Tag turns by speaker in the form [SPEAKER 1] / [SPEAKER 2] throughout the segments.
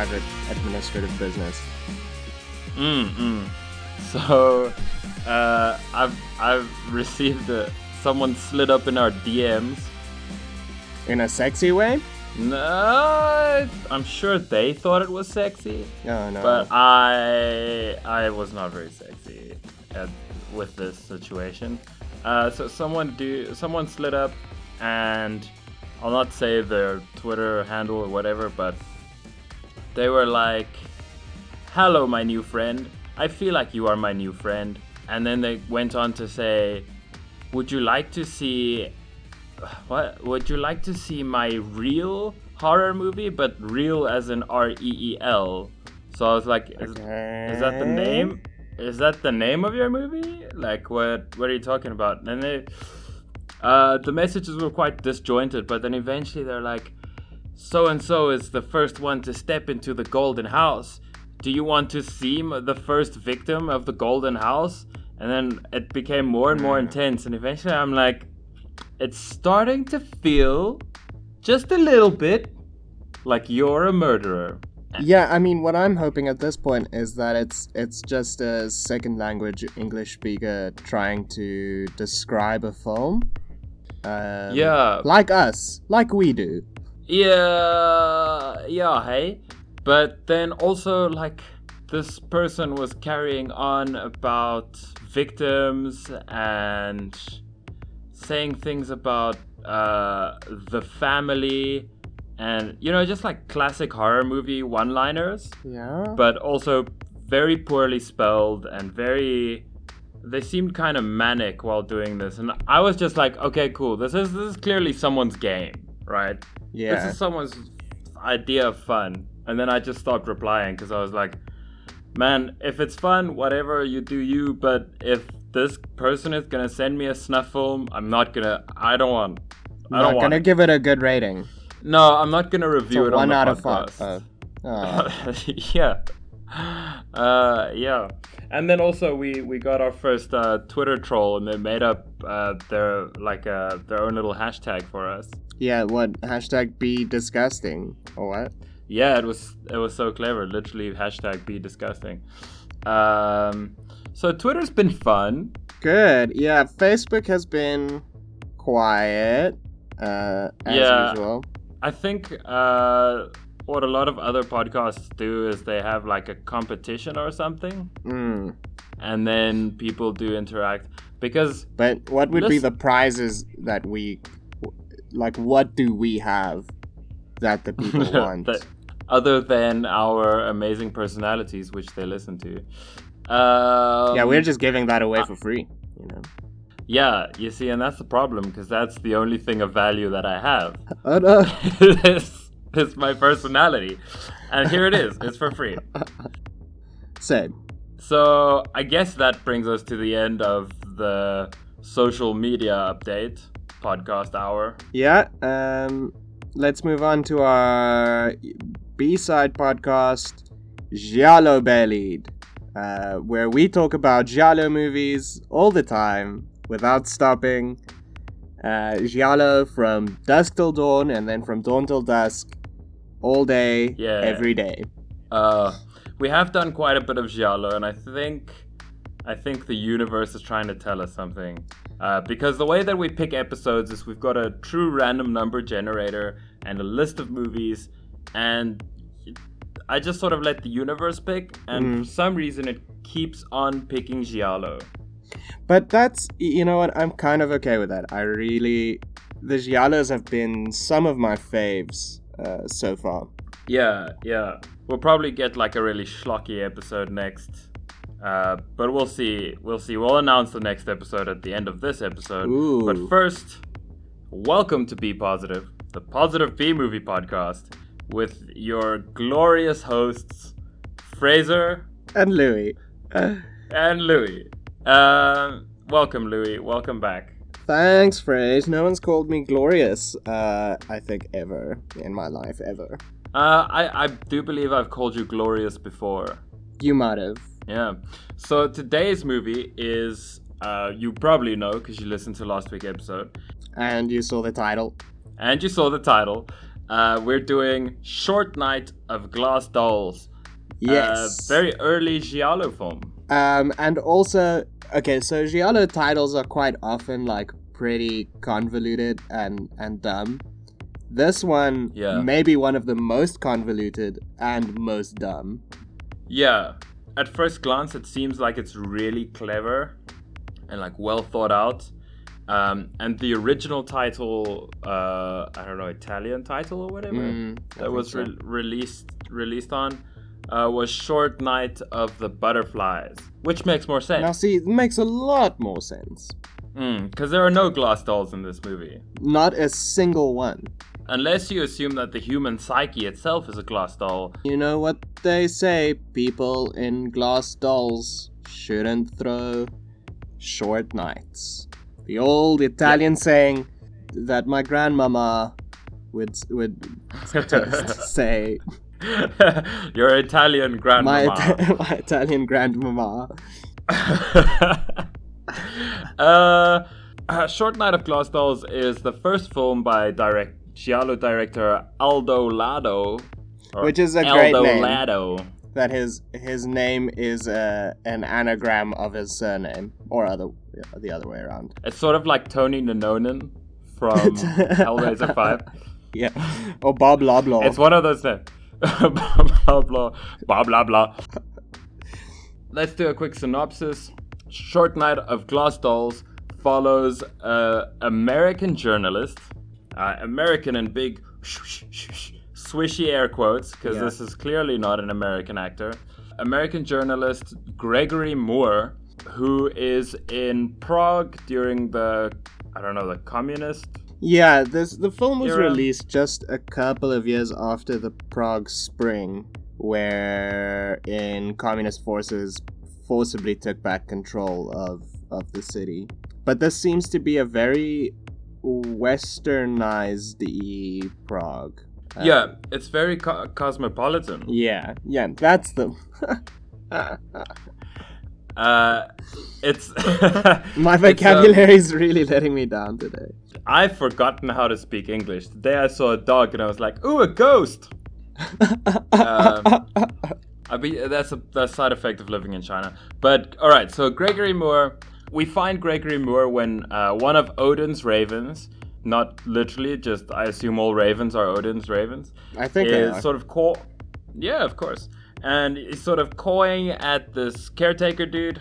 [SPEAKER 1] private administrative business.
[SPEAKER 2] Mm. So, uh, I've I've received a, someone slid up in our DMs.
[SPEAKER 1] In a sexy way?
[SPEAKER 2] No, I'm sure they thought it was sexy,
[SPEAKER 1] Oh no.
[SPEAKER 2] but I I was not very sexy at, with this situation. Uh, so someone do someone slid up, and I'll not say their Twitter handle or whatever, but they were like, "Hello, my new friend. I feel like you are my new friend." And then they went on to say, "Would you like to see what? Would you like to see my real horror movie, but real as in R E E L?" So I was like, is, is that the name? Is that the name of your movie? Like, what? What are you talking about?" And they, uh, the messages were quite disjointed, but then eventually they're like, "So and so is the first one to step into the golden house. Do you want to see m- the first victim of the golden house?" And then it became more and more intense, and eventually I'm like, it's starting to feel just a little bit like you're a murderer.
[SPEAKER 1] Yeah, I mean, what I'm hoping at this point is that it's it's just a second language English speaker trying to describe a film. Um,
[SPEAKER 2] Yeah.
[SPEAKER 1] Like us, like we do.
[SPEAKER 2] Yeah, yeah, hey. But then also, like, this person was carrying on about victims and saying things about uh, the family and, you know, just like classic horror movie one liners.
[SPEAKER 1] Yeah.
[SPEAKER 2] but also very poorly spelled and very they seemed kind of manic while doing this and i was just like okay cool this is this is clearly someone's game right
[SPEAKER 1] yeah.
[SPEAKER 2] this is someone's idea of fun and then i just stopped replying because i was like man if it's fun whatever you do you but if this person is gonna send me a snuff film i'm not gonna i don't want i
[SPEAKER 1] Not
[SPEAKER 2] don't want
[SPEAKER 1] gonna
[SPEAKER 2] it.
[SPEAKER 1] give it a good rating.
[SPEAKER 2] no i'm not gonna review
[SPEAKER 1] So
[SPEAKER 2] it on
[SPEAKER 1] one
[SPEAKER 2] the
[SPEAKER 1] out
[SPEAKER 2] podcast.
[SPEAKER 1] of five. Oh.
[SPEAKER 2] yeah. Uh, yeah. And then also we we got our first uh, Twitter troll, and they made up uh, their like uh, their own little hashtag for us.
[SPEAKER 1] Yeah. What hashtag be disgusting or what?
[SPEAKER 2] Yeah, it was it was so clever. Literally hashtag be disgusting. Um, so Twitter's been fun.
[SPEAKER 1] Good. Yeah. Facebook has been quiet. Uh, as
[SPEAKER 2] Yeah.
[SPEAKER 1] usual.
[SPEAKER 2] I think uh, what a lot of other podcasts do is they have like a competition or something,
[SPEAKER 1] Mm.
[SPEAKER 2] and then people do interact because
[SPEAKER 1] But what would be the prizes that we like? What do we have that the people want?
[SPEAKER 2] that- other than our amazing personalities, which they listen to. Um,
[SPEAKER 1] yeah, we're just giving that away for free. You know.
[SPEAKER 2] Yeah, you see, and that's the problem because that's the only thing of value that I have.
[SPEAKER 1] Oh no.
[SPEAKER 2] this is my personality, and here it is. It's for free.
[SPEAKER 1] Same.
[SPEAKER 2] So I guess that brings us to the end of the social media update podcast hour.
[SPEAKER 1] Yeah. Um. Let's move on to our B-side podcast, Giallo Bellied, uh, where we talk about Giallo movies all the time without stopping. Uh, Giallo from dusk till dawn, and then from dawn till dusk, all day,
[SPEAKER 2] Yeah.
[SPEAKER 1] every day.
[SPEAKER 2] Uh, we have done quite a bit of giallo, and I think, I think the universe is trying to tell us something. Uh, because the way that we pick episodes is we've got a true random number generator and a list of movies, and I just sort of let the universe pick, and
[SPEAKER 1] Mhm.
[SPEAKER 2] for some reason it keeps on picking giallo.
[SPEAKER 1] But that's you know what I'm kind of okay with that. I really the giallos have been some of my faves uh, so far.
[SPEAKER 2] Yeah, yeah. We'll probably get like a really schlocky episode next. Uh, but we'll see. We'll see. We'll announce the next episode at the end of this episode.
[SPEAKER 1] Ooh.
[SPEAKER 2] But first, welcome to Be Positive, the positive B movie podcast, with your glorious hosts, Fraser
[SPEAKER 1] And Louis, uh,
[SPEAKER 2] and Louis. Um, welcome, Louis. Welcome back.
[SPEAKER 1] thanks, Phrase. No one's called me glorious. Uh, I think ever in my life ever.
[SPEAKER 2] Uh, I, I do believe I've called you glorious before.
[SPEAKER 1] You might have.
[SPEAKER 2] Yeah. So today's movie is uh, you probably know because you listened to last week's episode
[SPEAKER 1] And you saw the title.
[SPEAKER 2] and you saw the title. Uh, we're doing Short Night of Glass Dolls.
[SPEAKER 1] Yes.
[SPEAKER 2] Uh, very early Giallo film.
[SPEAKER 1] Um, and also, okay, so Giallo titles are quite often like pretty convoluted and and dumb. This one
[SPEAKER 2] Yeah.
[SPEAKER 1] may be one of the most convoluted and most dumb.
[SPEAKER 2] Yeah. At first glance, it seems like it's really clever and like well thought out. Um, and the original title, uh, I don't know, Italian title or whatever
[SPEAKER 1] mm,
[SPEAKER 2] that was
[SPEAKER 1] so.
[SPEAKER 2] re- released released on, uh, was Short Night of the Butterflies, which makes more sense.
[SPEAKER 1] Now, see, it makes a lot more sense.
[SPEAKER 2] because there are no glass dolls in this movie.
[SPEAKER 1] Not a single one.
[SPEAKER 2] Unless you assume that the human psyche itself is a glass doll.
[SPEAKER 1] You know what they say people in glass dolls shouldn't throw short nights. The old Italian saying that my grandmama would would say
[SPEAKER 2] Your Italian
[SPEAKER 1] my,
[SPEAKER 2] grandma.
[SPEAKER 1] Ita- my Italian grandmama.
[SPEAKER 2] uh, uh, Short Night of Glass Dolls is the first film by direct Giallo director Aldo Lado.
[SPEAKER 1] Which is a
[SPEAKER 2] Aldo
[SPEAKER 1] great name.
[SPEAKER 2] Lado.
[SPEAKER 1] That his his name is uh, an anagram of his surname, or other the other way around.
[SPEAKER 2] It's sort of like Tony Nanonen from Hellraiser 5.
[SPEAKER 1] Yeah, or Bob Loblaw.
[SPEAKER 2] It's one of those names. blah, blah, blah, blah, blah. Let's do a quick synopsis. Short Night of Glass Dolls follows a American journalist, uh, American and big swishy air quotes, because
[SPEAKER 1] Yeah.
[SPEAKER 2] this is clearly not an American actor. American journalist Gregory Moore, who is in Prague during the, I don't know, the communist
[SPEAKER 1] Yeah, this the film was
[SPEAKER 2] Era.
[SPEAKER 1] released just a couple of years after the Prague Spring, where in communist forces forcibly took back control of of the city. But this seems to be a very westernized e Prague. Uh,
[SPEAKER 2] Yeah, it's very co- cosmopolitan.
[SPEAKER 1] Yeah, yeah, that's the
[SPEAKER 2] Uh, it's
[SPEAKER 1] My
[SPEAKER 2] it's, um,
[SPEAKER 1] vocabulary is really letting me down today.
[SPEAKER 2] I've forgotten how to speak English. Today I saw a dog and I was like, "Ooh, a ghost!" Um, I mean, that's a, the side effect of living in China. But all right, so Gregory Moore, we find Gregory Moore when uh, one of Odin's ravens, not literally, just I assume all ravens are Odin's ravens,
[SPEAKER 1] I think
[SPEAKER 2] is sort of caw. Yeah, of course. And he's sort of cawing at this caretaker dude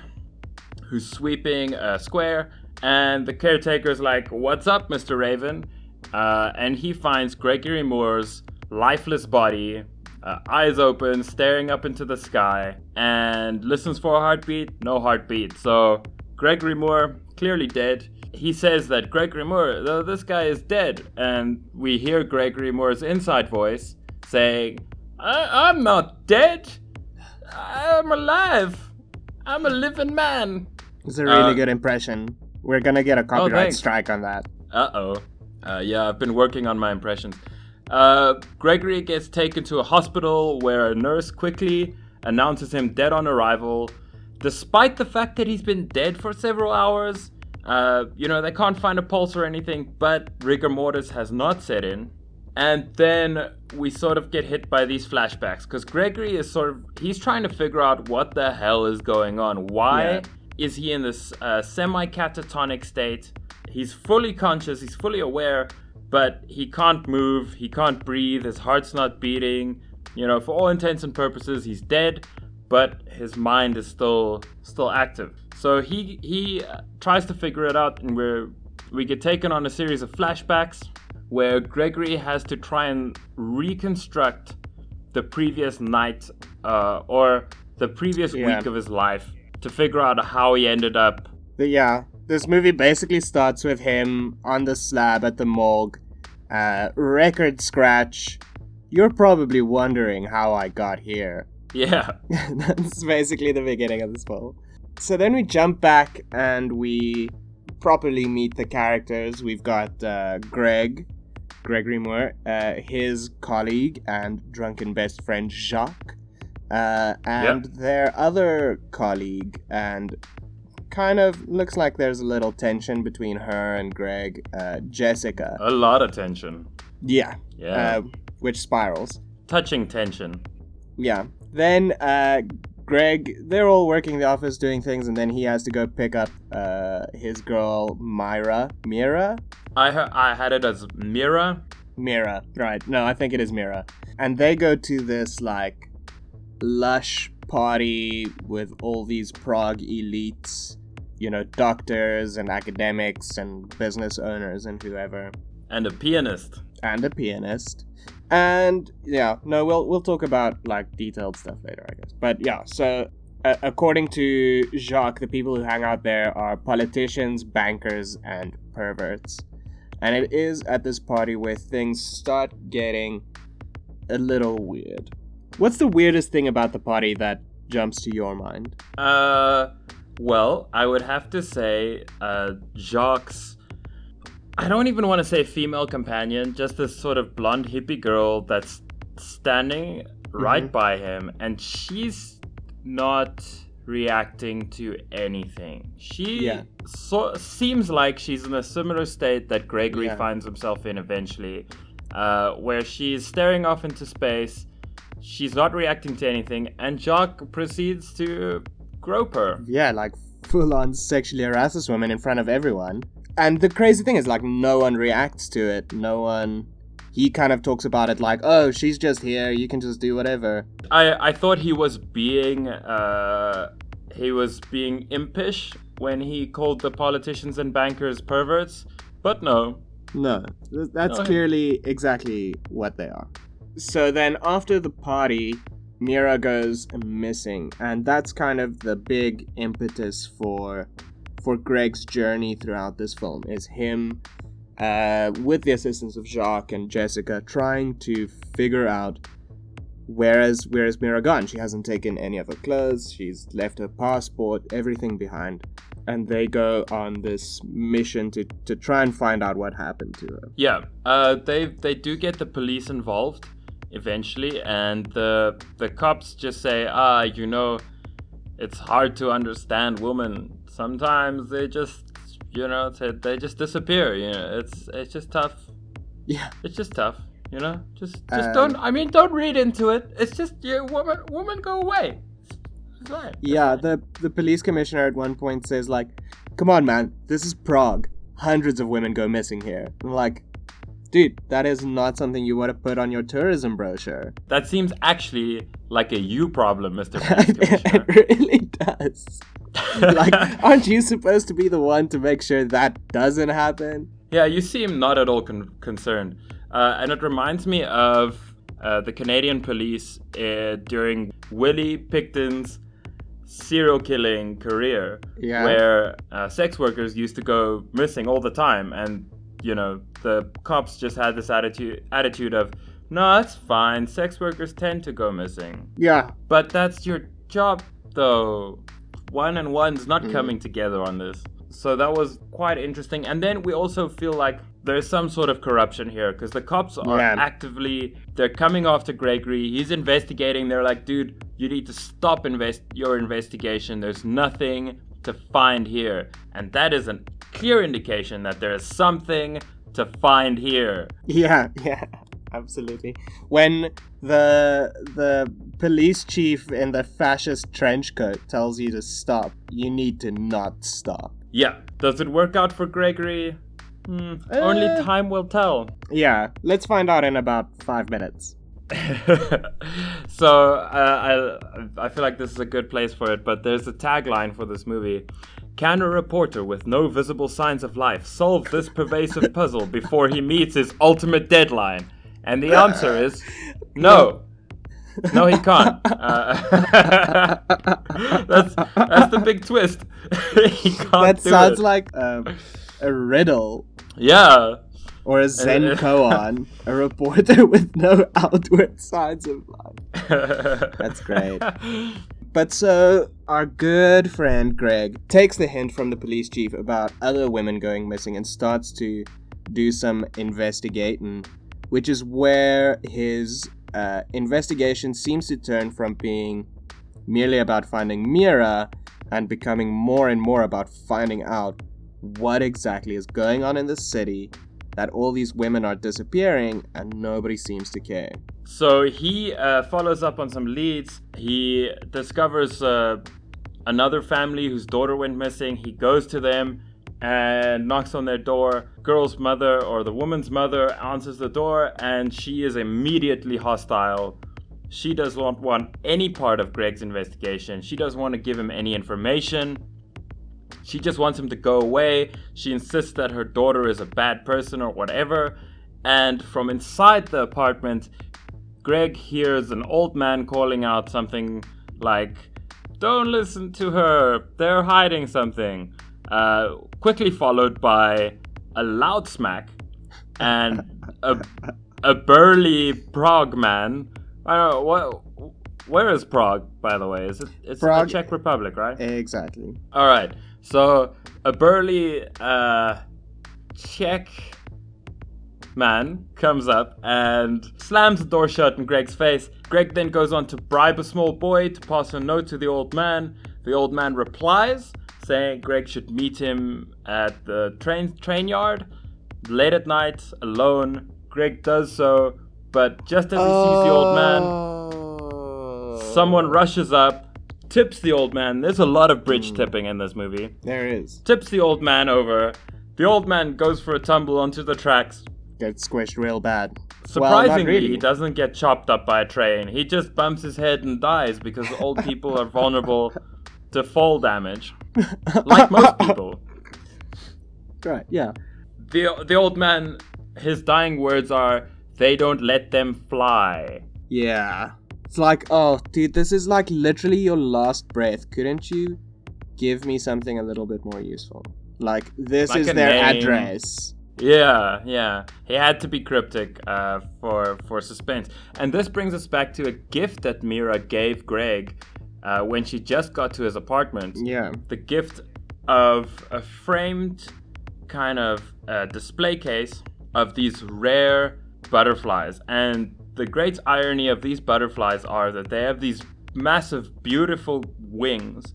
[SPEAKER 2] who's sweeping a square. And the caretaker's like, What's up, Mr. Raven? Uh, and he finds Gregory Moore's lifeless body, uh, eyes open, staring up into the sky, and listens for a heartbeat. No heartbeat. So, Gregory Moore, clearly dead. He says that Gregory Moore, "Th- this guy is dead. And we hear Gregory Moore's inside voice saying, I- I'm not dead. I'm alive. I'm a living man.
[SPEAKER 1] It's a really
[SPEAKER 2] uh,
[SPEAKER 1] good impression. We're gonna get a copyright
[SPEAKER 2] thanks.
[SPEAKER 1] strike on that.
[SPEAKER 2] Uh oh. Uh, yeah, I've been working on my impressions. Uh, Gregory gets taken to a hospital where a nurse quickly announces him dead on arrival, despite the fact that he's been dead for several hours. Uh, you know, they can't find a pulse or anything, but rigor mortis has not set in. And then we sort of get hit by these flashbacks because Gregory is sort of he's trying to figure out what the hell is going on. Why
[SPEAKER 1] Yeah.
[SPEAKER 2] is he in this uh, semi catatonic state? He's fully conscious, he's fully aware, but he can't move, he can't breathe, his heart's not beating. You know, for all intents and purposes, he's dead, but his mind is still still active. So he he tries to figure it out, and we're we get taken on a series of flashbacks where Gregory has to try and reconstruct the previous night uh, or the previous
[SPEAKER 1] Yeah.
[SPEAKER 2] week of his life to figure out how he ended up.
[SPEAKER 1] But yeah, this movie basically starts with him on the slab at the morgue. Uh, record scratch. You're probably wondering how I got here.
[SPEAKER 2] Yeah,
[SPEAKER 1] That's basically the beginning of this film. So then we jump back and we properly meet the characters. We've got uh, Greg, Gregory Moore, uh, his colleague and drunken best friend Jacques, uh, and their other colleague, and kind of looks like there's a little tension between her and Greg, uh, Jessica.
[SPEAKER 2] a lot of tension.
[SPEAKER 1] Yeah.
[SPEAKER 2] Yeah.
[SPEAKER 1] Uh, which spirals.
[SPEAKER 2] Touching tension.
[SPEAKER 1] Yeah. Then uh, Greg, they're all working in the office doing things, and then he has to go pick up uh, his girl Myra. Mira?
[SPEAKER 2] I ha- I had it as Mira.
[SPEAKER 1] Mira. Right. No, I think it is Mira. And they go to this like lush party with all these Prague elites, you know, doctors and academics and business owners and whoever,
[SPEAKER 2] And a pianist.
[SPEAKER 1] and a pianist. And yeah, no, we'll we'll talk about like detailed stuff later, I guess. But yeah, so uh, according to Jacques, the people who hang out there are politicians, bankers, and perverts. And it is at this party where things start getting a little weird. What's the weirdest thing about the party that jumps to your mind?
[SPEAKER 2] Uh, well, I would have to say, uh, Jacques. I don't even want to say female companion, just this sort of blonde hippie girl that's standing right
[SPEAKER 1] Mhm.
[SPEAKER 2] by him, and she's not reacting to anything. She
[SPEAKER 1] Yeah.
[SPEAKER 2] so, seems like she's in a similar state that Gregory
[SPEAKER 1] Yeah.
[SPEAKER 2] finds himself in eventually, uh, where she's staring off into space. She's not reacting to anything, and Jacques proceeds to grope her.
[SPEAKER 1] Yeah, like full on sexually harasses woman in front of everyone. And the crazy thing is, like, no one reacts to it. No one. He kind of talks about it like, oh, she's just here. You can just do whatever.
[SPEAKER 2] I I thought he was being uh he was being impish when he called the politicians and bankers perverts, but no.
[SPEAKER 1] No, that's
[SPEAKER 2] No.
[SPEAKER 1] clearly exactly what they are. So then, after the party, Mira goes missing, and that's kind of the big impetus for for Greg's journey throughout this film. Is him, uh, with the assistance of Jacques and Jessica, trying to figure out where is where is Mira gone. She hasn't taken any of her clothes. She's left her passport, everything behind and they go on this mission to, to try and find out what happened to her.
[SPEAKER 2] Yeah. Uh they they do get the police involved eventually and the the cops just say, "Ah, you know, it's hard to understand women. Sometimes they just you know, they, just disappear, you know. It's it's just tough.
[SPEAKER 1] Yeah.
[SPEAKER 2] It's just tough, you know. Just just
[SPEAKER 1] Um,
[SPEAKER 2] don't. I mean, don't read into it. It's just yeah, woman, woman, go away. It's fine.
[SPEAKER 1] Yeah, the the police commissioner at one point says like, "Come on, man, this is Prague. Hundreds of women go missing here." I'm like, dude, that is not something you want to put on your tourism brochure.
[SPEAKER 2] that seems actually like a you problem, Mister Police Commissioner.
[SPEAKER 1] it really does. Like, aren't you supposed to be the one to make sure that doesn't happen?
[SPEAKER 2] Yeah, you seem not at all con- concerned. Uh, and it reminds me of uh, the Canadian police uh, during Willie Pickton's serial killing career,
[SPEAKER 1] Yeah.
[SPEAKER 2] where uh, sex workers used to go missing all the time. And, you know, the cops just had this attitude, attitude of, no, it's fine. Sex workers tend to go missing.
[SPEAKER 1] Yeah,
[SPEAKER 2] But that's your job, though. One and one's not
[SPEAKER 1] Mm.
[SPEAKER 2] coming together on this. So that was quite interesting. And then we also feel like there's some sort of corruption here because the cops are
[SPEAKER 1] Yeah.
[SPEAKER 2] actively they're coming after Gregory. He's investigating. They're like, dude, you need to stop invest your investigation. There's nothing to find here, and that is a clear indication that there is something to find here.
[SPEAKER 1] Yeah, yeah, absolutely. When the the police chief in the fascist trench coat tells you to stop, you need to not stop.
[SPEAKER 2] Yeah. Does it work out for Gregory? Hmm, only
[SPEAKER 1] Uh.
[SPEAKER 2] time will tell.
[SPEAKER 1] Yeah, let's find out in about five minutes.
[SPEAKER 2] so uh, I I feel like this is a good place for it, but there's a tagline for this movie. Can a reporter with no visible signs of life solve this pervasive puzzle before he meets his ultimate deadline? And the answer is no. No, he can't. Uh, that's that's the big twist. he can't
[SPEAKER 1] that
[SPEAKER 2] do
[SPEAKER 1] sounds
[SPEAKER 2] it.
[SPEAKER 1] like um, a riddle
[SPEAKER 2] yeah.
[SPEAKER 1] or a Zen koan, a reporter with no outward signs of life. That's great. But so, our good friend Greg takes the hint from the police chief about other women going missing and starts to do some investigating, which is where his uh, investigation seems to turn from being merely about finding Mira and becoming more and more about finding out what exactly is going on in the city that all these women are disappearing and nobody seems to care.
[SPEAKER 2] So he uh, follows up on some leads. He discovers uh, another family whose daughter went missing. He goes to them and knocks on their door. Girl's mother or the woman's mother answers the door and she is immediately hostile. She does not want any part of Greg's investigation. She doesn't want to give him any information. She just wants him to go away. She insists that her daughter is a bad person or whatever. And from inside the apartment, Greg hears an old man calling out something like, Don't listen to her, they're hiding something. Uh, quickly followed by a loud smack and a, a burly Prague man. I don't know, what, where is Prague, by the way? Is it it's
[SPEAKER 1] Prague-
[SPEAKER 2] the Czech Republic, right?
[SPEAKER 1] Exactly.
[SPEAKER 2] All right. So a burly uh, Czech man comes up and slams the door shut in Greg's face. Greg then goes on to bribe a small boy to pass a note to the old man. The old man replies, saying Greg should meet him at the train train yard late at night alone. Greg does so, but just as he sees the old man,
[SPEAKER 1] Oh.
[SPEAKER 2] someone rushes up, tips the old man. There's a lot of bridge hmm. tipping in this movie
[SPEAKER 1] There is.
[SPEAKER 2] tips the old man over. The old man goes for a tumble onto the tracks.
[SPEAKER 1] Gets squished real bad. Well,
[SPEAKER 2] Surprisingly,
[SPEAKER 1] really.
[SPEAKER 2] he doesn't get chopped up by a train. He just bumps his head and dies because old people are vulnerable to fall damage, like most people.
[SPEAKER 1] Right, yeah.
[SPEAKER 2] The the old man, his dying words are, "They don't let them fly."
[SPEAKER 1] Yeah. It's like, oh, dude, this is like literally your last breath. Couldn't you give me something a little bit more useful? Like, this
[SPEAKER 2] Like
[SPEAKER 1] is their
[SPEAKER 2] name.
[SPEAKER 1] address.
[SPEAKER 2] Yeah, yeah. He had to be cryptic uh, for for suspense. And this brings us back to a gift that Mira gave Greg uh, when she just got to his apartment.
[SPEAKER 1] Yeah.
[SPEAKER 2] The gift of a framed kind of uh, display case of these rare butterflies. And the great irony of these butterflies are that they have these massive, beautiful wings,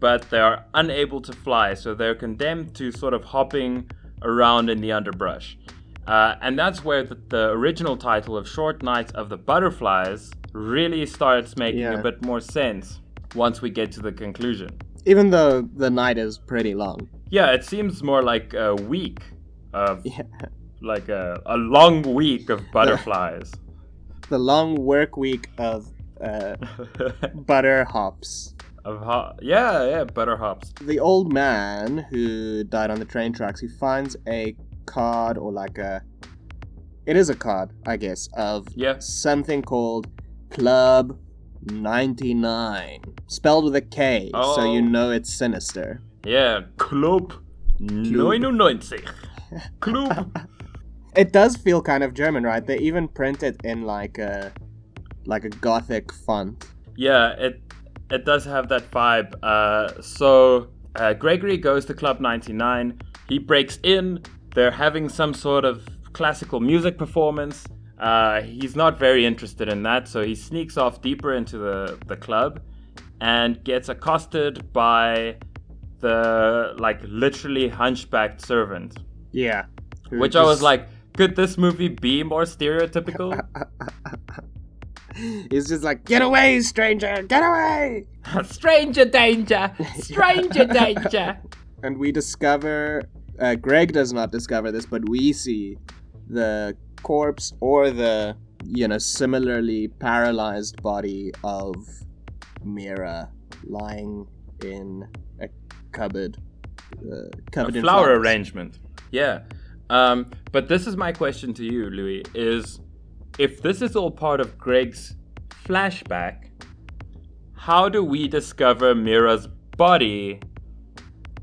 [SPEAKER 2] but they are unable to fly. So they're condemned to sort of hopping around in the underbrush. Uh, and that's where the, the original title of Short Nights of the Butterflies really starts making
[SPEAKER 1] Yeah.
[SPEAKER 2] a bit more sense once we get to the conclusion.
[SPEAKER 1] Even though the night is pretty long.
[SPEAKER 2] Yeah, it seems more like a week of
[SPEAKER 1] Yeah.
[SPEAKER 2] like a, a long week of butterflies.
[SPEAKER 1] The long work week of uh, butter hops.
[SPEAKER 2] of ho- yeah, yeah, butter hops.
[SPEAKER 1] The old man who died on the train tracks, he finds a card or like a. It is a card, I guess, of
[SPEAKER 2] Yeah.
[SPEAKER 1] something called Club 99. Spelled with a K, so you
[SPEAKER 2] Oh.
[SPEAKER 1] know it's sinister.
[SPEAKER 2] Yeah, Club 99. Club.
[SPEAKER 1] It does feel kind of German, right? They even print it in like a like a gothic font.
[SPEAKER 2] Yeah, it it does have that vibe. Uh, so uh, Gregory goes to Club 99. He breaks in. They're having some sort of classical music performance. Uh, he's not very interested in that, so he sneaks off deeper into the, the club and gets accosted by the like literally hunchbacked servant.
[SPEAKER 1] Yeah.
[SPEAKER 2] Which I was like, could this movie be more stereotypical?
[SPEAKER 1] He's just like, get away, stranger, get away!
[SPEAKER 2] stranger danger! Stranger danger!
[SPEAKER 1] And we discover, uh, Greg does not discover this, but we see the corpse or the, you know, similarly paralyzed body of Mira lying in a cupboard. Uh, covered
[SPEAKER 2] a
[SPEAKER 1] in
[SPEAKER 2] flower
[SPEAKER 1] flowers.
[SPEAKER 2] arrangement. Yeah. Um, but this is my question to you, Louis, is if this is all part of Greg's flashback, how do we discover Mira's body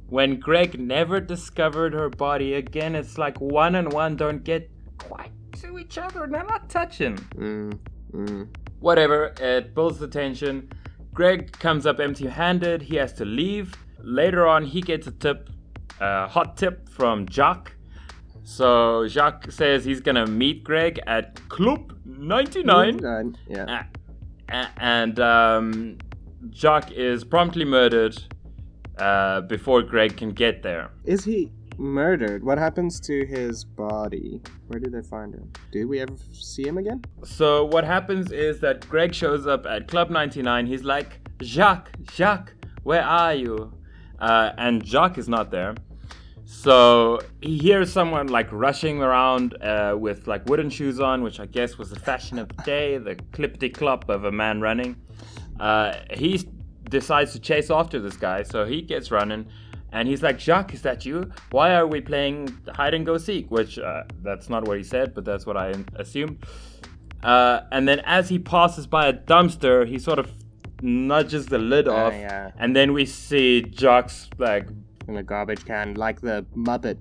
[SPEAKER 2] when Greg never discovered her body? Again, it's like one and one don't get quite to each other. They're not touching.
[SPEAKER 1] Mm, mm.
[SPEAKER 2] Whatever, it builds the tension. Greg comes up empty handed. He has to leave. Later on, he gets a tip, a hot tip from Jacques. So Jacques says he's gonna meet Greg at Club 99.
[SPEAKER 1] Uh, yeah.
[SPEAKER 2] A- a- and um, Jacques is promptly murdered uh, before Greg can get there.
[SPEAKER 1] Is he? Murdered. What happens to his body? Where did they find him? Did we ever see him again?
[SPEAKER 2] So what happens is that Greg shows up at Club 99. He's like, Jacques, Jacques, where are you? Uh, and Jacques is not there. So he hears someone like rushing around uh, with like wooden shoes on, which I guess was the fashion of the day, the clippity clop of a man running. Uh, he decides to chase after this guy, so he gets running. And he's like, Jacques, is that you? Why are we playing hide and go seek? Which uh, that's not what he said, but that's what I assumed. Uh, and then as he passes by a dumpster, he sort of nudges the lid
[SPEAKER 1] Ah,
[SPEAKER 2] off,
[SPEAKER 1] yeah.
[SPEAKER 2] and then we see Jacques like,
[SPEAKER 1] In a garbage can, like the Muppet.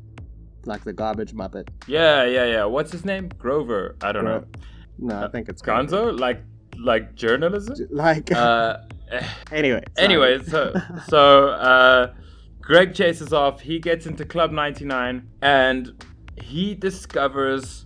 [SPEAKER 1] Like the garbage Muppet.
[SPEAKER 2] yeah, yeah, yeah. What's his name? Grover. I don't know.
[SPEAKER 1] No, I think it's
[SPEAKER 2] Gonzo, like like journalism.
[SPEAKER 1] Like,
[SPEAKER 2] Uh,
[SPEAKER 1] anyway. sorry.
[SPEAKER 2] Anyway, so so uh, Greg chases off. He gets into Club 99 and he discovers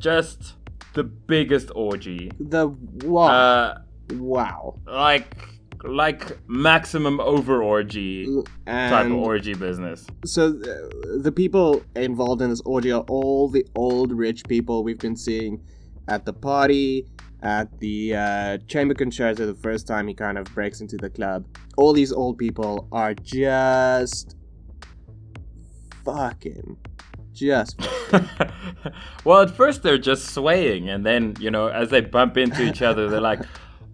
[SPEAKER 2] just the biggest orgy.
[SPEAKER 1] The wow.
[SPEAKER 2] Uh,
[SPEAKER 1] wow.
[SPEAKER 2] like like maximum over orgy type of orgy business.
[SPEAKER 1] so uh, the people involved in this orgy are all the old rich people we've been seeing at the party, at the uh, chamber concerto. The first time he kind of breaks into the club, all these old people are just fucking, just
[SPEAKER 2] well, at first they're just swaying, and then you know, as they bump into each other, they're like,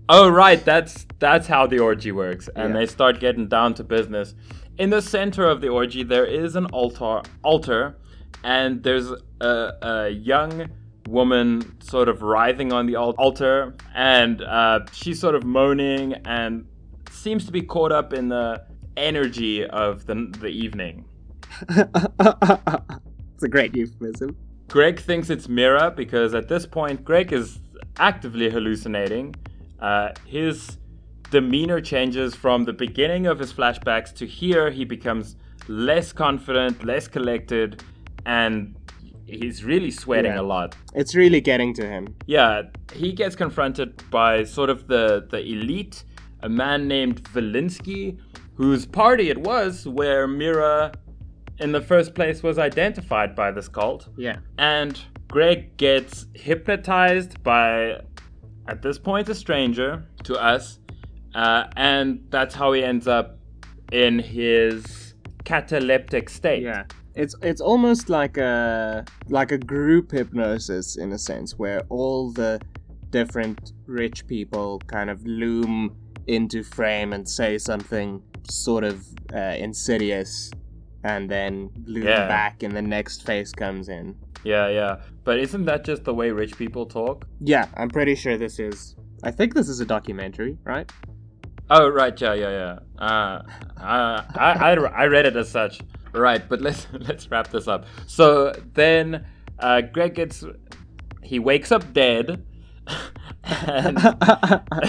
[SPEAKER 2] "Oh, right, that's that's how the orgy works," and
[SPEAKER 1] Yeah.
[SPEAKER 2] they start getting down to business. In the center of the orgy, there is an altar, altar, and there's a, a young woman sort of writhing on the altar, and uh, she's sort of moaning and seems to be caught up in the energy of the the evening.
[SPEAKER 1] it's a great euphemism.
[SPEAKER 2] Greg thinks it's Mira because at this point, Greg is actively hallucinating. Uh, his demeanor changes from the beginning of his flashbacks to here. He becomes less confident, less collected, and he's really sweating
[SPEAKER 1] Yeah.
[SPEAKER 2] a lot.
[SPEAKER 1] It's really getting to him.
[SPEAKER 2] Yeah, he gets confronted by sort of the, the elite, a man named Valinsky, whose party it was where Mira, in the first place, was identified by this cult.
[SPEAKER 1] Yeah.
[SPEAKER 2] And Greg gets hypnotized by, at this point, a stranger to us. Uh, and that's how he ends up in his cataleptic state.
[SPEAKER 1] Yeah. It's it's almost like a like a group hypnosis in a sense where all the different rich people kind of loom into frame and say something sort of uh, insidious and then loom
[SPEAKER 2] Yeah.
[SPEAKER 1] back and the next face comes in.
[SPEAKER 2] yeah, yeah. But isn't that just the way rich people talk?
[SPEAKER 1] Yeah, I'm pretty sure this is I think this is a documentary, right?
[SPEAKER 2] Oh, right, yeah, yeah, yeah. Uh, uh, I, I, I read it as such. Right, but let's let's wrap this up. So then, uh, Greg gets he wakes up dead, and,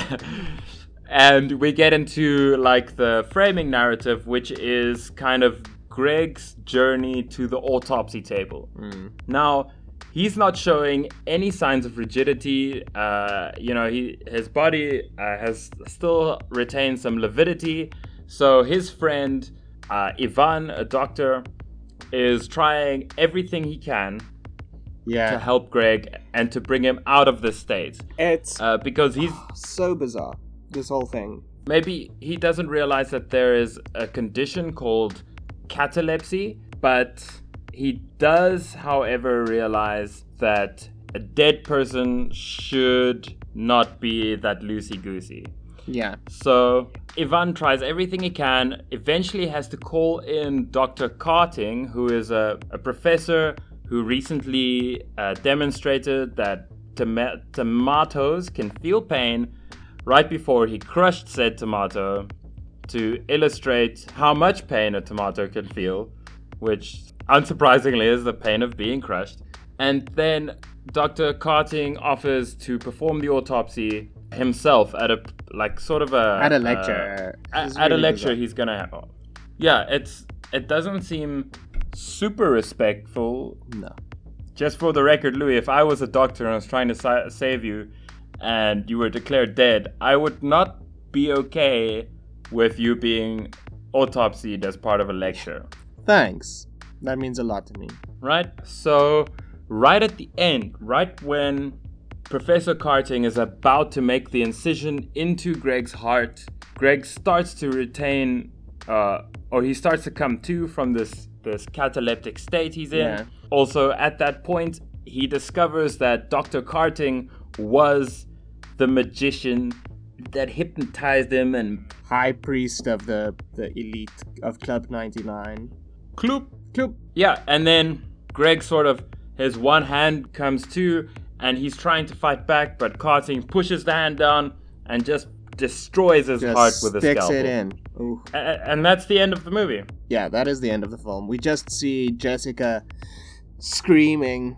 [SPEAKER 2] and we get into like the framing narrative, which is kind of Greg's journey to the autopsy table. Now, he's not showing any signs of rigidity. Uh, you know, he his body uh, has still retained some lividity. So his friend uh, Ivan, a doctor, is trying everything he can to help Greg and to bring him out of this state
[SPEAKER 1] It's
[SPEAKER 2] uh, because he's
[SPEAKER 1] so bizarre. This whole thing.
[SPEAKER 2] maybe he doesn't realize that there is a condition called catalepsy, but he does, however, realize that a dead person should not be that loosey goosey.
[SPEAKER 1] Yeah.
[SPEAKER 2] So Ivan tries everything he can, eventually has to call in Dr. Carting, who is a, a professor who recently uh, demonstrated that toma- tomatoes can feel pain right before he crushed said tomato to illustrate how much pain a tomato can feel, which unsurprisingly is the pain of being crushed. And then Dr. Carting offers to perform the autopsy himself at a like sort of a
[SPEAKER 1] At a
[SPEAKER 2] uh,
[SPEAKER 1] lecture.
[SPEAKER 2] at,
[SPEAKER 1] It's
[SPEAKER 2] at a lecture
[SPEAKER 1] bizarre.
[SPEAKER 2] he's gonna have. Yeah, it's it doesn't seem super respectful.
[SPEAKER 1] No.
[SPEAKER 2] Just for the record, Louis, if I was a doctor and I was trying to sa- save you, and you were declared dead, I would not be okay with you being autopsied as part of a lecture.
[SPEAKER 1] Thanks. That means a lot to me.
[SPEAKER 2] right? So, right at the end, right when Professor Carting is about to make the incision into Greg's heart, Greg starts to retain, uh, or he starts to come to from this this cataleptic state he's in.
[SPEAKER 1] Yeah.
[SPEAKER 2] Also, at that point, he discovers that Dr. Carting was the magician that hypnotized him and
[SPEAKER 1] High priest of the the elite of Club 99.
[SPEAKER 2] Kloop
[SPEAKER 1] Kloop.
[SPEAKER 2] Yeah, and then Greg sort of his one hand comes to and he's trying to fight back, but Carting pushes the hand down and just destroys his
[SPEAKER 1] Just
[SPEAKER 2] heart with a scalpel.
[SPEAKER 1] sticks it in.
[SPEAKER 2] A- and that's the end of the movie.
[SPEAKER 1] Yeah, that is the end of the film. We just see Jessica screaming,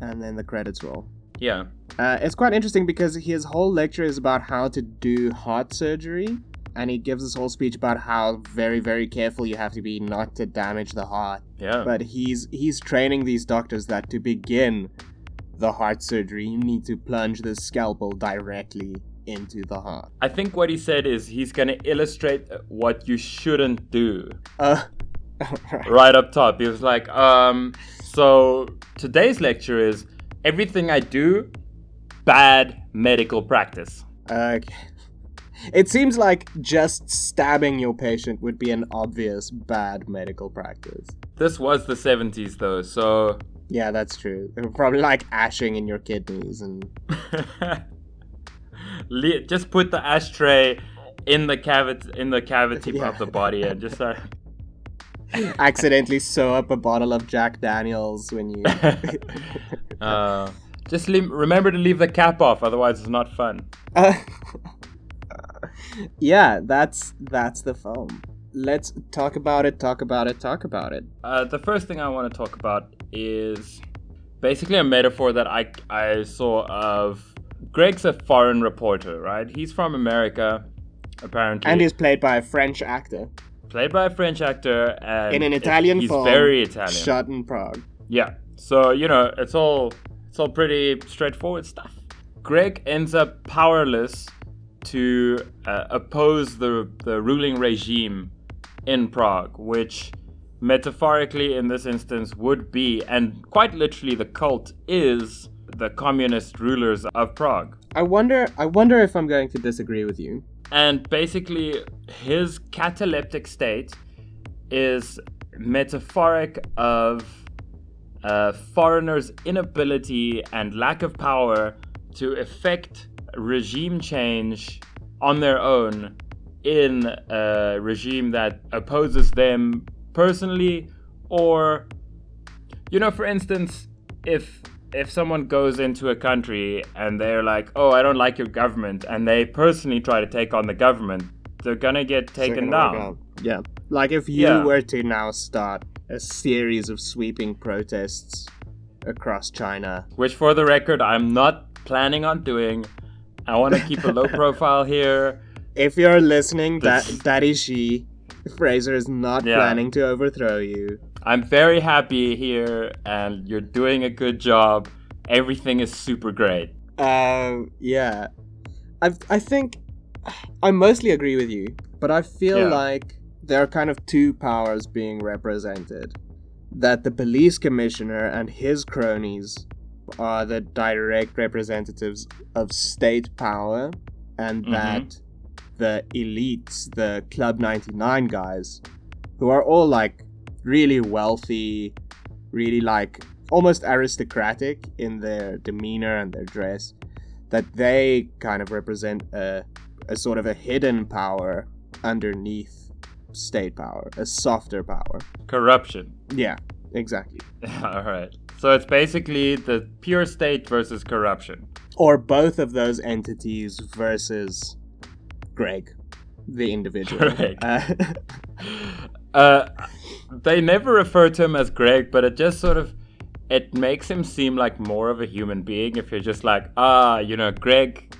[SPEAKER 1] and then the credits roll.
[SPEAKER 2] Yeah.
[SPEAKER 1] Uh, it's quite interesting because his whole lecture is about how to do heart surgery, and he gives this whole speech about how very, very careful you have to be not to damage the heart.
[SPEAKER 2] Yeah.
[SPEAKER 1] But he's he's training these doctors that to begin the heart surgery, you need to plunge the scalpel directly into the heart.
[SPEAKER 2] I think what he said is he's going to illustrate what you shouldn't do.
[SPEAKER 1] Uh, right.
[SPEAKER 2] right up top. He was like, um, so today's lecture is everything I do, bad medical practice.
[SPEAKER 1] Okay. It seems like just stabbing your patient would be an obvious bad medical practice.
[SPEAKER 2] This was the 70s though, so
[SPEAKER 1] Yeah, that's true. Probably like ashing in your kidneys and
[SPEAKER 2] Le- just put the ashtray in the cavity in the cavity
[SPEAKER 1] Yeah.
[SPEAKER 2] of the body and just uh,
[SPEAKER 1] accidentally sew up a bottle of Jack Daniels when you.
[SPEAKER 2] uh, just leave, remember to leave the cap off, otherwise it's not fun.
[SPEAKER 1] Uh, yeah, that's that's the film. Let's talk about it. Talk about it. Talk about it.
[SPEAKER 2] Uh, the first thing I want to talk about is basically a metaphor that I I saw of Greg's a foreign reporter, right? He's from America, apparently,
[SPEAKER 1] And he's played by a French actor
[SPEAKER 2] played by a French actor, and
[SPEAKER 1] in an
[SPEAKER 2] it-
[SPEAKER 1] Italian
[SPEAKER 2] he's
[SPEAKER 1] film.
[SPEAKER 2] very Italian.
[SPEAKER 1] Shot in Prague.
[SPEAKER 2] Yeah. So, you know, it's all it's all pretty straightforward stuff. Greg ends up powerless to uh, oppose the the ruling regime in Prague, which metaphorically in this instance would be and quite literally the cult is the communist rulers of Prague.
[SPEAKER 1] I wonder. I wonder if I'm going to disagree with you.
[SPEAKER 2] And basically, his cataleptic state is metaphoric of a foreigners' inability and lack of power to effect regime change on their own in a regime that opposes them personally or you know for instance if if someone goes into a country and they're like oh i don't like your government and they personally try to take on the government they're gonna get taken down.
[SPEAKER 1] Yeah. Like if you
[SPEAKER 2] Yeah.
[SPEAKER 1] were to now start a series of sweeping protests across China.
[SPEAKER 2] which for the record i'm not planning on doing i want to keep a low profile here
[SPEAKER 1] If you're listening, that is she. Fraser is not
[SPEAKER 2] Yeah.
[SPEAKER 1] planning to overthrow you.
[SPEAKER 2] i'm very happy here and you're doing a good job everything is super great
[SPEAKER 1] Um, yeah. I I think I mostly agree with you, but I feel
[SPEAKER 2] Yeah.
[SPEAKER 1] like there are kind of two powers being represented. That the police commissioner and his cronies are the direct representatives of state power, and
[SPEAKER 2] Mhm.
[SPEAKER 1] that the elites, the Club 99 guys, who are all like really wealthy, really like almost aristocratic in their demeanor and their dress, that they kind of represent a, a sort of a hidden power underneath state power, a softer power.
[SPEAKER 2] corruption
[SPEAKER 1] Yeah, exactly.
[SPEAKER 2] all right so it's basically the pure state versus corruption
[SPEAKER 1] Or both of those entities versus Greg, the individual.
[SPEAKER 2] Greg.
[SPEAKER 1] Uh,
[SPEAKER 2] uh, they never refer to him as Greg, but it just sort of it makes him seem like more of a human being if you're just like, ah, you know, Greg.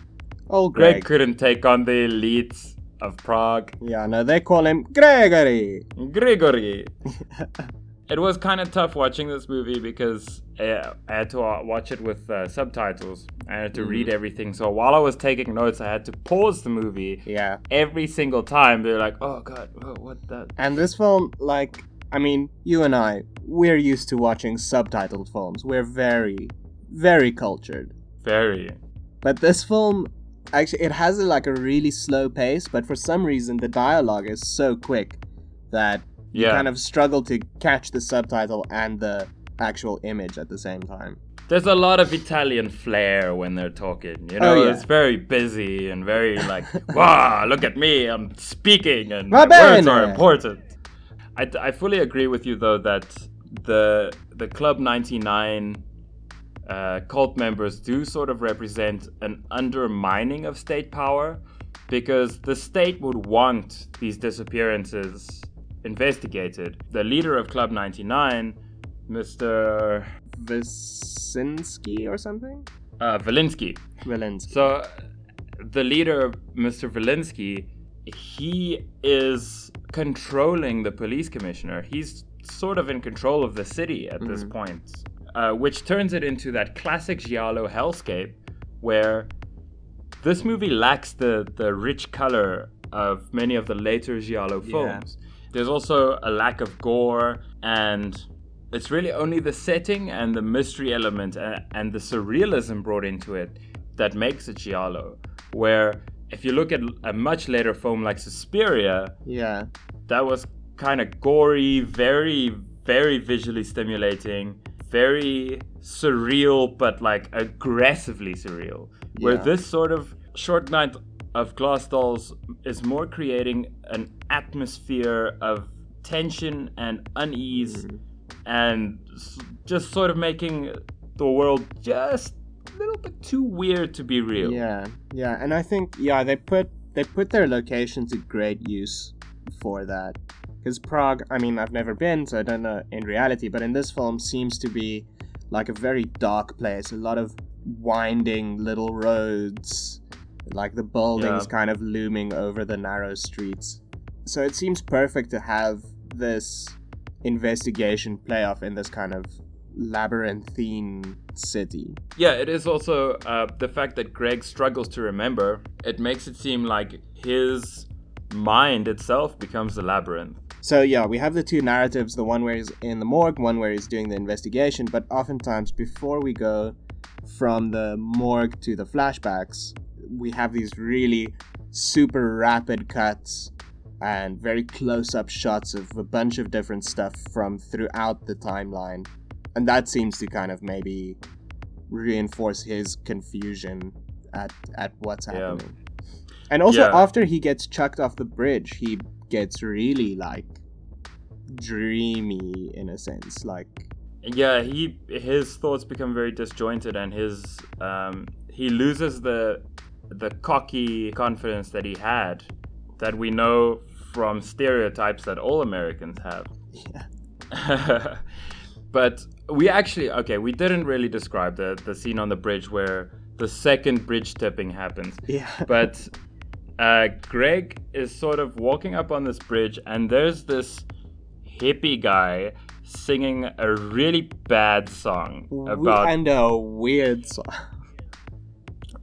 [SPEAKER 1] old
[SPEAKER 2] Greg
[SPEAKER 1] Greg.
[SPEAKER 2] couldn't take on the elites of Prague.
[SPEAKER 1] Yeah, no, they call him Gregory.
[SPEAKER 2] Grigory. it was kind of tough watching this movie because uh, I had to uh, watch it with uh, subtitles. I had to read everything. So while I was taking notes, I had to pause the movie
[SPEAKER 1] Yeah.
[SPEAKER 2] every single time. They're like, "Oh God, oh, what that?"
[SPEAKER 1] And this film, like, I mean, you and I, we're used to watching subtitled films. We're very, very cultured.
[SPEAKER 2] Very.
[SPEAKER 1] But this film, actually, it has a, like a really slow pace, but for some reason the dialogue is so quick that you
[SPEAKER 2] Yeah.
[SPEAKER 1] kind of struggle to catch the subtitle and the actual image at the same time.
[SPEAKER 2] There's a lot of Italian flair when they're talking. You know,
[SPEAKER 1] Oh, yeah.
[SPEAKER 2] it's very busy and very like, wow, look at me, I'm speaking and words are important. I, I fully agree with you though that the the Club 99 uh, cult members do sort of represent an undermining of state power because the state would want these disappearances investigated. The leader of Club 99, Mr.
[SPEAKER 1] Wyszynski or something?
[SPEAKER 2] Uh, Valinsky.
[SPEAKER 1] Villains.
[SPEAKER 2] So, the leader, Mr. Valinsky, he is controlling the police commissioner. He's sort of in control of the city at this point, uh, which turns it into that classic Giallo hellscape where this movie lacks the, the rich color of many of the later Giallo films. There's also a lack of gore, and it's really only the setting and the mystery element and, and the surrealism brought into it that makes it Giallo. Where if you look at a much later film like Suspiria,
[SPEAKER 1] Yeah.
[SPEAKER 2] that was kind of gory, very, very visually stimulating, very surreal, but like aggressively surreal. Where this sort of short night of glass dolls is more creating an atmosphere of tension and unease mm-hmm. and just sort of making the world just a little bit too weird to be real.
[SPEAKER 1] Yeah, yeah, and I think yeah they put they put their location to great use for that. Because Prague, I mean, I've never been, so I don't know in reality, but in this film seems to be like a very dark place. A lot of winding little roads, like the buildings
[SPEAKER 2] Yeah.
[SPEAKER 1] kind of looming over the narrow streets. So it seems perfect to have this investigation play off in this kind of labyrinthine city.
[SPEAKER 2] Yeah, it is also uh, the fact that Greg struggles to remember. It makes it seem like his mind itself becomes a labyrinth.
[SPEAKER 1] So yeah, we have the two narratives, the one where he's in the morgue, one where he's doing the investigation, but oftentimes before we go from the morgue to the flashbacks, we have these really super rapid cuts and very close up shots of a bunch of different stuff from throughout the timeline. And that seems to kind of maybe reinforce his confusion at at what's
[SPEAKER 2] Yeah.
[SPEAKER 1] happening. And also
[SPEAKER 2] Yeah.
[SPEAKER 1] after he gets chucked off the bridge, he gets really like dreamy in a sense. Like
[SPEAKER 2] Yeah, he his thoughts become very disjointed, and his um, he loses the the cocky confidence that he had, that we know from stereotypes that all Americans have.
[SPEAKER 1] yeah.
[SPEAKER 2] but we actually okay, we didn't really describe the the scene on the bridge where the second bridge tipping happens.
[SPEAKER 1] Yeah.
[SPEAKER 2] But uh, Greg is sort of walking up on this bridge, and there's this hippie guy singing a really bad song about
[SPEAKER 1] and a weird song.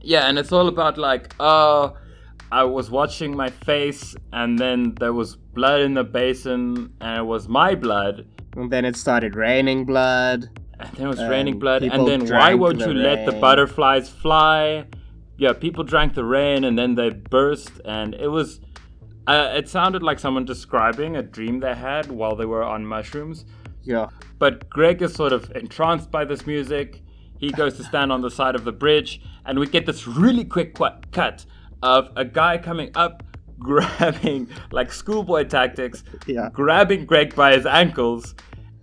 [SPEAKER 2] Yeah, and it's all about like oh. I was watching my face, and then there was blood in the basin, and it was my blood.
[SPEAKER 1] And then it started raining blood.
[SPEAKER 2] And then it was raining blood. And then why won't
[SPEAKER 1] the
[SPEAKER 2] you let the butterflies fly? Yeah, people drank the rain and then they burst. And it was. Uh, it sounded like someone describing a dream they had while they were on mushrooms.
[SPEAKER 1] Yeah.
[SPEAKER 2] But Greg is sort of entranced by this music. He goes to stand on the side of the bridge. And we get this really quick qu- cut of a guy coming up, grabbing, like schoolboy tactics,
[SPEAKER 1] Yeah.
[SPEAKER 2] grabbing Greg by his ankles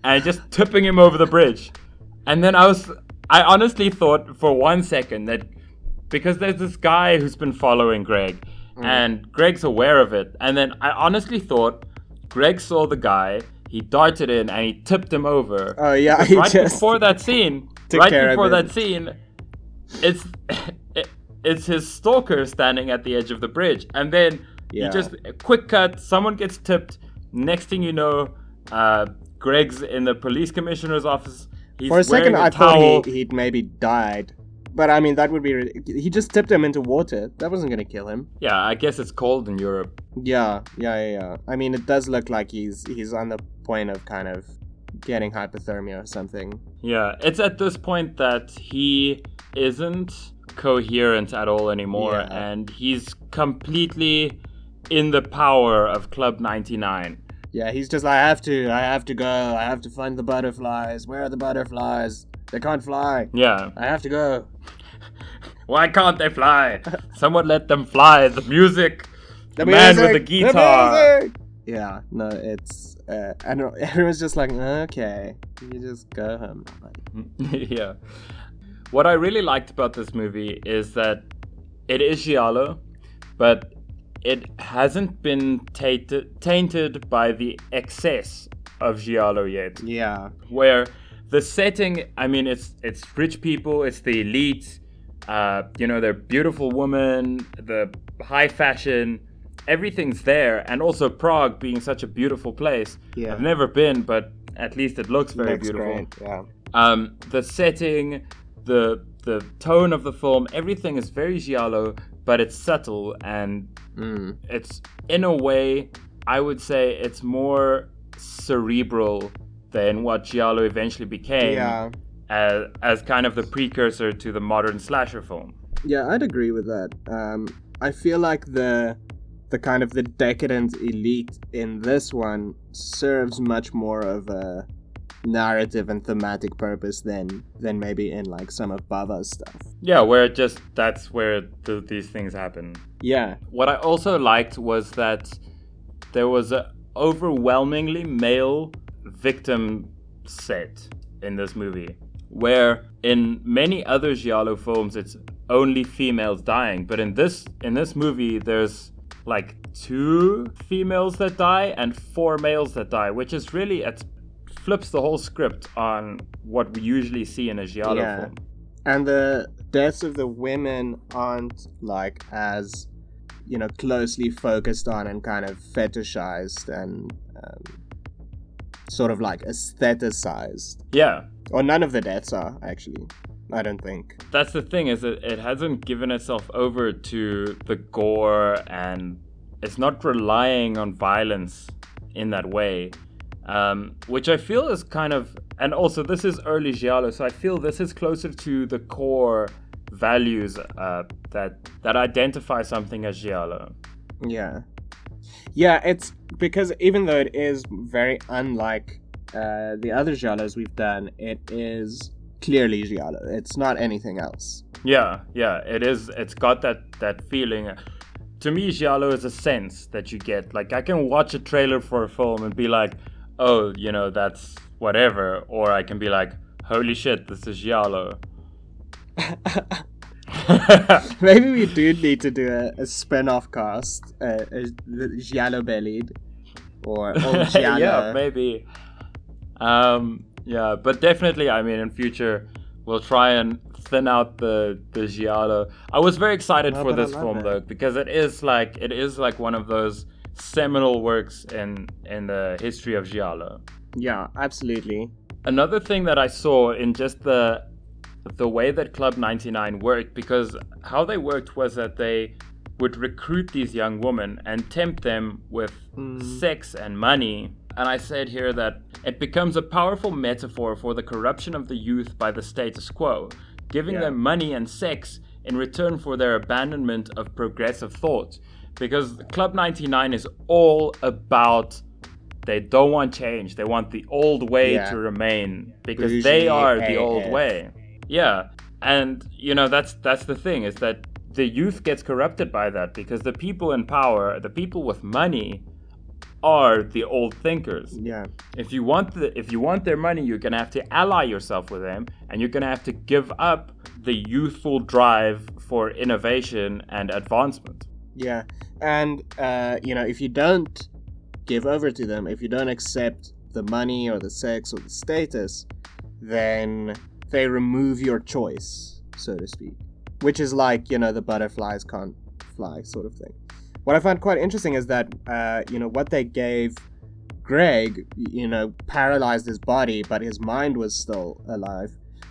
[SPEAKER 2] and just tipping him over the bridge. And then I was, I honestly thought for one second that because there's this guy who's been following Greg mm. and Greg's aware of it. And then I honestly thought Greg saw the guy, he darted in and he tipped him over.
[SPEAKER 1] Oh yeah, he
[SPEAKER 2] right
[SPEAKER 1] just
[SPEAKER 2] before that scene, right before that scene, it's it, it's his stalker standing at the edge of the bridge, and then
[SPEAKER 1] Yeah.
[SPEAKER 2] you just a quick cut. Someone gets tipped. Next thing you know, uh, Greg's in the police commissioner's office. He's
[SPEAKER 1] for a second
[SPEAKER 2] wearing
[SPEAKER 1] I
[SPEAKER 2] towel.
[SPEAKER 1] thought he, he'd maybe died But I mean, that would be. He just tipped him into water. That wasn't gonna kill him.
[SPEAKER 2] Yeah, I guess it's cold in Europe.
[SPEAKER 1] Yeah, yeah, yeah, yeah. I mean, it does look like he's he's on the point of kind of getting hypothermia or something.
[SPEAKER 2] Yeah, it's at this point that he isn't coherent at all anymore,
[SPEAKER 1] Yeah.
[SPEAKER 2] and he's completely in the power of Club 99.
[SPEAKER 1] Yeah, he's just I have to, I have to go, I have to find the butterflies. Where are the butterflies? They can't fly.
[SPEAKER 2] Yeah.
[SPEAKER 1] I have to go.
[SPEAKER 2] Why can't they fly? Someone let them fly. The music.
[SPEAKER 1] The
[SPEAKER 2] man with the guitar.
[SPEAKER 1] music! Yeah, no, it's uh, and everyone's just like, okay, you just go home.
[SPEAKER 2] yeah. What I really liked about this movie is that it is giallo, but it hasn't been tainted, tainted by the excess of giallo yet.
[SPEAKER 1] Yeah,
[SPEAKER 2] Where the setting, I mean, it's it's rich people, it's the elite, uh, you know, they're beautiful women, the high fashion, everything's there, and also Prague being such a beautiful place.
[SPEAKER 1] Yeah.
[SPEAKER 2] I've never been, but at least it looks very
[SPEAKER 1] looks
[SPEAKER 2] beautiful
[SPEAKER 1] great. Yeah,
[SPEAKER 2] um, the setting, the the tone of the film, everything is very giallo, but it's subtle and
[SPEAKER 1] mm.
[SPEAKER 2] it's in a way I would say it's more cerebral than what giallo eventually became
[SPEAKER 1] yeah,
[SPEAKER 2] as, as kind of the precursor to the modern slasher film.
[SPEAKER 1] yeah. I'd agree with that. Um, I feel like the the kind of the decadent elite in this one serves much more of a narrative and thematic purpose than than maybe in like some of Bava's stuff.
[SPEAKER 2] Yeah, where it just that's where th- these things happen.
[SPEAKER 1] Yeah,
[SPEAKER 2] What I also liked was that there was a overwhelmingly male victim set in this movie, where in many other giallo films it's only females dying, but in this in this movie there's like two females that die and four males that die, which is really it flips the whole script on what we usually see in a giallo
[SPEAKER 1] Yeah.
[SPEAKER 2] film.
[SPEAKER 1] and the deaths of the women aren't like as you know closely focused on and kind of fetishized and um, sort of like aestheticized
[SPEAKER 2] Yeah,
[SPEAKER 1] or none of the deaths are actually i don't think.
[SPEAKER 2] That's the thing is that it hasn't given itself over to the gore and it's not relying on violence in that way um, which i feel is kind of and also this is early giallo so i feel this is closer to the core values uh, that that identify something as giallo.
[SPEAKER 1] Yeah. Yeah it's because even though it is very unlike uh, the other giallos we've done it is clearly giallo it's not anything else
[SPEAKER 2] Yeah, yeah, it is. It's got that that feeling. To me, giallo is a sense that you get. Like I can watch a trailer for a film and be like, "Oh, you know, that's whatever," or I can be like, "Holy shit, this is giallo."
[SPEAKER 1] Maybe we do need to do a, a spin-off cast, uh, a, the Giallo Bellied, or or Giallo.
[SPEAKER 2] yeah, maybe. Um, yeah, but definitely, I mean, in future, we'll try and thin out the the giallo. I was very excited
[SPEAKER 1] Oh,
[SPEAKER 2] for this film
[SPEAKER 1] it.
[SPEAKER 2] though because it is like it is like one of those seminal works in in the history of giallo.
[SPEAKER 1] yeah, absolutely.
[SPEAKER 2] Another thing that I saw in just the the way that Club 99 worked because how they worked was that they would recruit these young women and tempt them with mm. sex and money. And I said here that it becomes a powerful metaphor for the corruption of the youth by the status quo, giving
[SPEAKER 1] Yeah.
[SPEAKER 2] them money and sex in return for their abandonment of progressive thought. Because Club 99 is all about they don't want change. They want the old way
[SPEAKER 1] Yeah.
[SPEAKER 2] to remain because they
[SPEAKER 1] Bougie
[SPEAKER 2] are the old way. Yeah. And you know that's that's the thing is that the youth gets corrupted by that because the people in power, the people with money are the old thinkers.
[SPEAKER 1] Yeah,
[SPEAKER 2] If you want the if you want their money, you're gonna have to ally yourself with them, and you're gonna have to give up the youthful drive for innovation and advancement.
[SPEAKER 1] yeah, and uh, you know, if you don't give over to them, if you don't accept the money or the sex or the status, then they remove your choice, so to speak. Which is like you know the butterflies can't fly sort of thing. What I find quite interesting is that uh, you know what they gave Greg, you know, paralyzed his body, but his mind was still alive.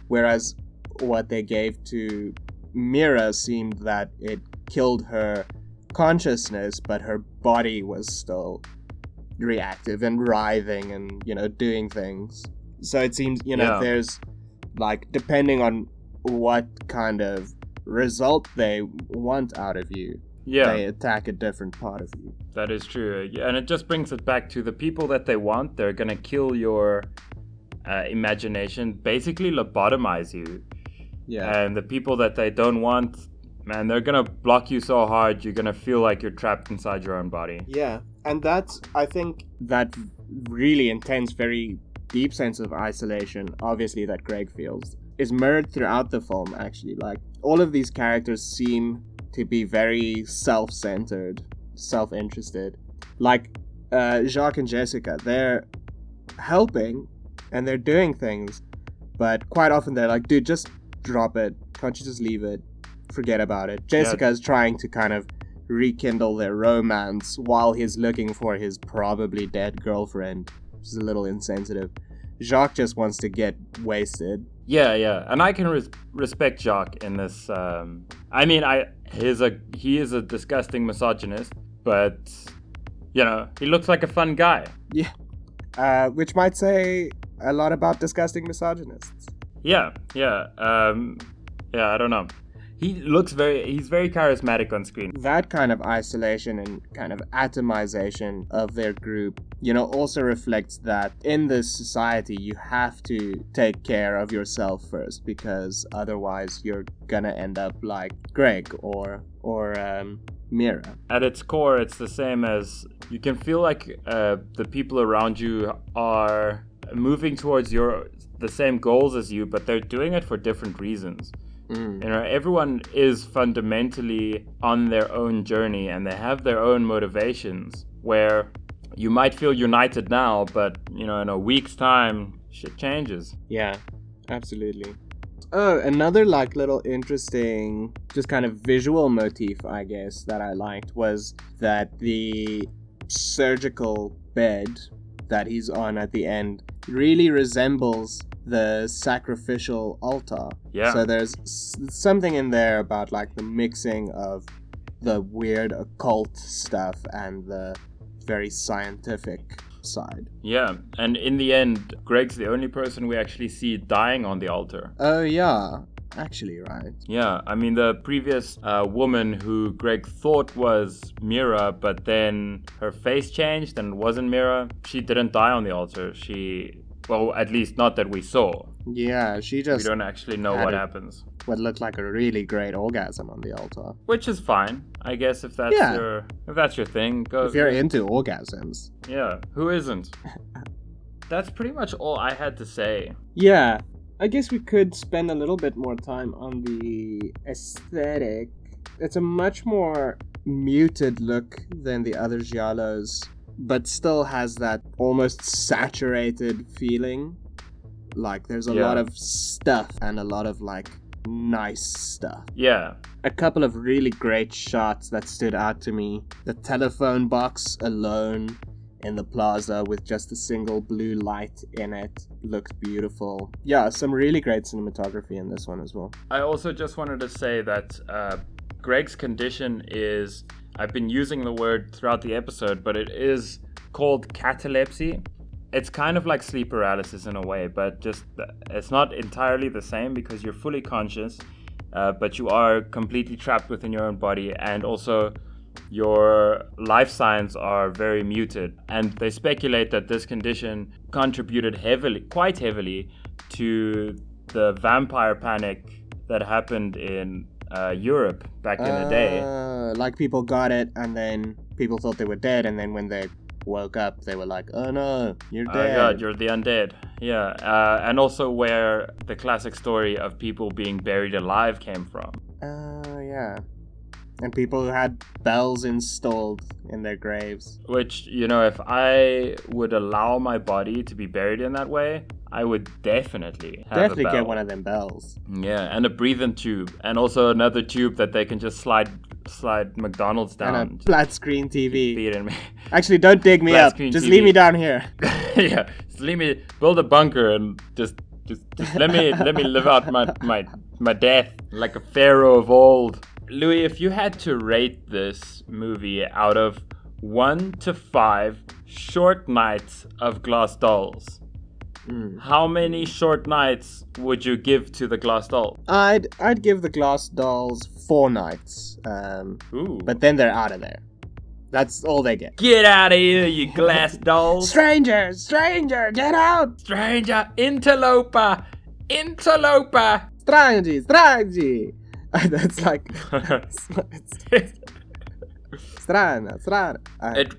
[SPEAKER 1] Whereas what they gave to Mira seemed that it killed her consciousness, but her body was still reactive and writhing and, you know, doing things. So it seems, you know,
[SPEAKER 2] Yeah.
[SPEAKER 1] there's like, depending on what kind of result they want out of you,
[SPEAKER 2] Yeah.
[SPEAKER 1] they attack a different part of you.
[SPEAKER 2] That is true. Yeah, And it just brings it back to the people that they want, they're going to kill your uh, imagination, basically lobotomize you.
[SPEAKER 1] Yeah.
[SPEAKER 2] And the people that they don't want, man, they're going to block you so hard, you're going to feel like you're trapped inside your own body.
[SPEAKER 1] Yeah, and that's I think that really intense, very deep sense of isolation, obviously that Greg feels, is mirrored throughout the film. Actually, like all of these characters seem to be very self-centered, self-interested. Like uh, Jacques and Jessica, they're helping and they're doing things, but quite often they're like, "Dude, just drop it. Can't you just leave it? Forget about it." Jessica is trying to kind of rekindle their romance while he's looking for his probably dead girlfriend, which is a little insensitive. Jacques just wants to get wasted.
[SPEAKER 2] Yeah, yeah, and I can res- respect Jacques in this. Um, I mean, I he's a he is a disgusting misogynist, but you know he looks like a fun guy.
[SPEAKER 1] Yeah. Uh, which might say a lot about disgusting misogynists.
[SPEAKER 2] Yeah, yeah, um, yeah. I don't know. He looks very he's very charismatic on screen.
[SPEAKER 1] That kind of isolation and kind of atomization of their group, you know, also reflects that in this society you have to take care of yourself first because otherwise you're gonna end up like Greg or or um, Mira.
[SPEAKER 2] At its core, it's the same as you can feel like uh, the people around you are moving towards your the same goals as you, but they're doing it for different reasons.
[SPEAKER 1] Mm.
[SPEAKER 2] You know, everyone is fundamentally on their own journey and they have their own motivations where you might feel united now, but you know, in a week's time, shit changes.
[SPEAKER 1] Yeah, absolutely. Oh, another like little interesting, just kind of visual motif, I guess, that I liked was that the surgical bed that he's on at the end really resembles the sacrificial altar.
[SPEAKER 2] Yeah.
[SPEAKER 1] So there's s- something in there about like the mixing of the weird occult stuff and the very scientific side.
[SPEAKER 2] Yeah, and in the end, Greg's the only person we actually see dying on the altar.
[SPEAKER 1] Oh yeah, actually, right.
[SPEAKER 2] Yeah, I mean, the previous uh, woman who Greg thought was Mira, but then her face changed and wasn't Mira, she didn't die on the altar. She, well, at least not that we saw.
[SPEAKER 1] Yeah, she just.
[SPEAKER 2] We don't actually know what
[SPEAKER 1] it.
[SPEAKER 2] happens.
[SPEAKER 1] what looked like a really great orgasm on the altar.
[SPEAKER 2] Which is fine, I guess. If that's
[SPEAKER 1] Yeah.
[SPEAKER 2] your if that's your thing, go.
[SPEAKER 1] If you're into orgasms.
[SPEAKER 2] yeah, who isn't? that's pretty much all I had to say.
[SPEAKER 1] Yeah, I guess we could spend a little bit more time on the aesthetic. It's a much more muted look than the other giallos, but still has that almost saturated feeling. Like there's a
[SPEAKER 2] Yeah.
[SPEAKER 1] lot of stuff and a lot of like nice stuff.
[SPEAKER 2] Yeah,
[SPEAKER 1] a couple of really great shots that stood out to me. The telephone box alone in the plaza with just a single blue light in it looked beautiful. Yeah, some really great cinematography in this one as well.
[SPEAKER 2] I also just wanted to say that uh, Greg's condition is. I've been using the word throughout the episode, but it is called catalepsy. It's kind of like sleep paralysis in a way, but just it's not entirely the same because you're fully conscious, uh, but you are completely trapped within your own body, and also your life signs are very muted. And they speculate that this condition contributed heavily, quite heavily, to the vampire panic that happened in uh, Europe back in the day.
[SPEAKER 1] Uh, like people got it and then people thought they were dead and then when they woke up they were like, "Oh no, you're dead!"
[SPEAKER 2] Oh
[SPEAKER 1] dead."
[SPEAKER 2] god, you're the undead. Yeah, uh, and also where the classic story of people being buried alive came from.
[SPEAKER 1] Oh yeah. And people who had bells installed in their graves.
[SPEAKER 2] Which, you know, if I would allow my body to be buried in that way, I would definitely have
[SPEAKER 1] Definitely get one of them bells.
[SPEAKER 2] Yeah, and a breathing tube, and also another tube that they can just slide slide McDonald's down.
[SPEAKER 1] and a flat screen TV. Actually, don't dig me
[SPEAKER 2] Flat
[SPEAKER 1] up. Just
[SPEAKER 2] TV.
[SPEAKER 1] leave me down here.
[SPEAKER 2] yeah, just leave me build a bunker and just Just, just let me let me live out my, my my death like a pharaoh of old. Louis, if you had to rate this movie out of one to five short nights of glass dolls,
[SPEAKER 1] Mm.
[SPEAKER 2] how many short nights would you give to the glass doll?
[SPEAKER 1] I'd I'd give the glass dolls four nights, um,
[SPEAKER 2] Ooh.
[SPEAKER 1] but then they're out of there. That's all they get.
[SPEAKER 2] Get out of here, you glass dolls!
[SPEAKER 1] Stranger, stranger, get out!
[SPEAKER 2] Stranger, interloper, interloper.
[SPEAKER 1] Strange, strange. That's like it's, strana, strana. Uh,
[SPEAKER 2] it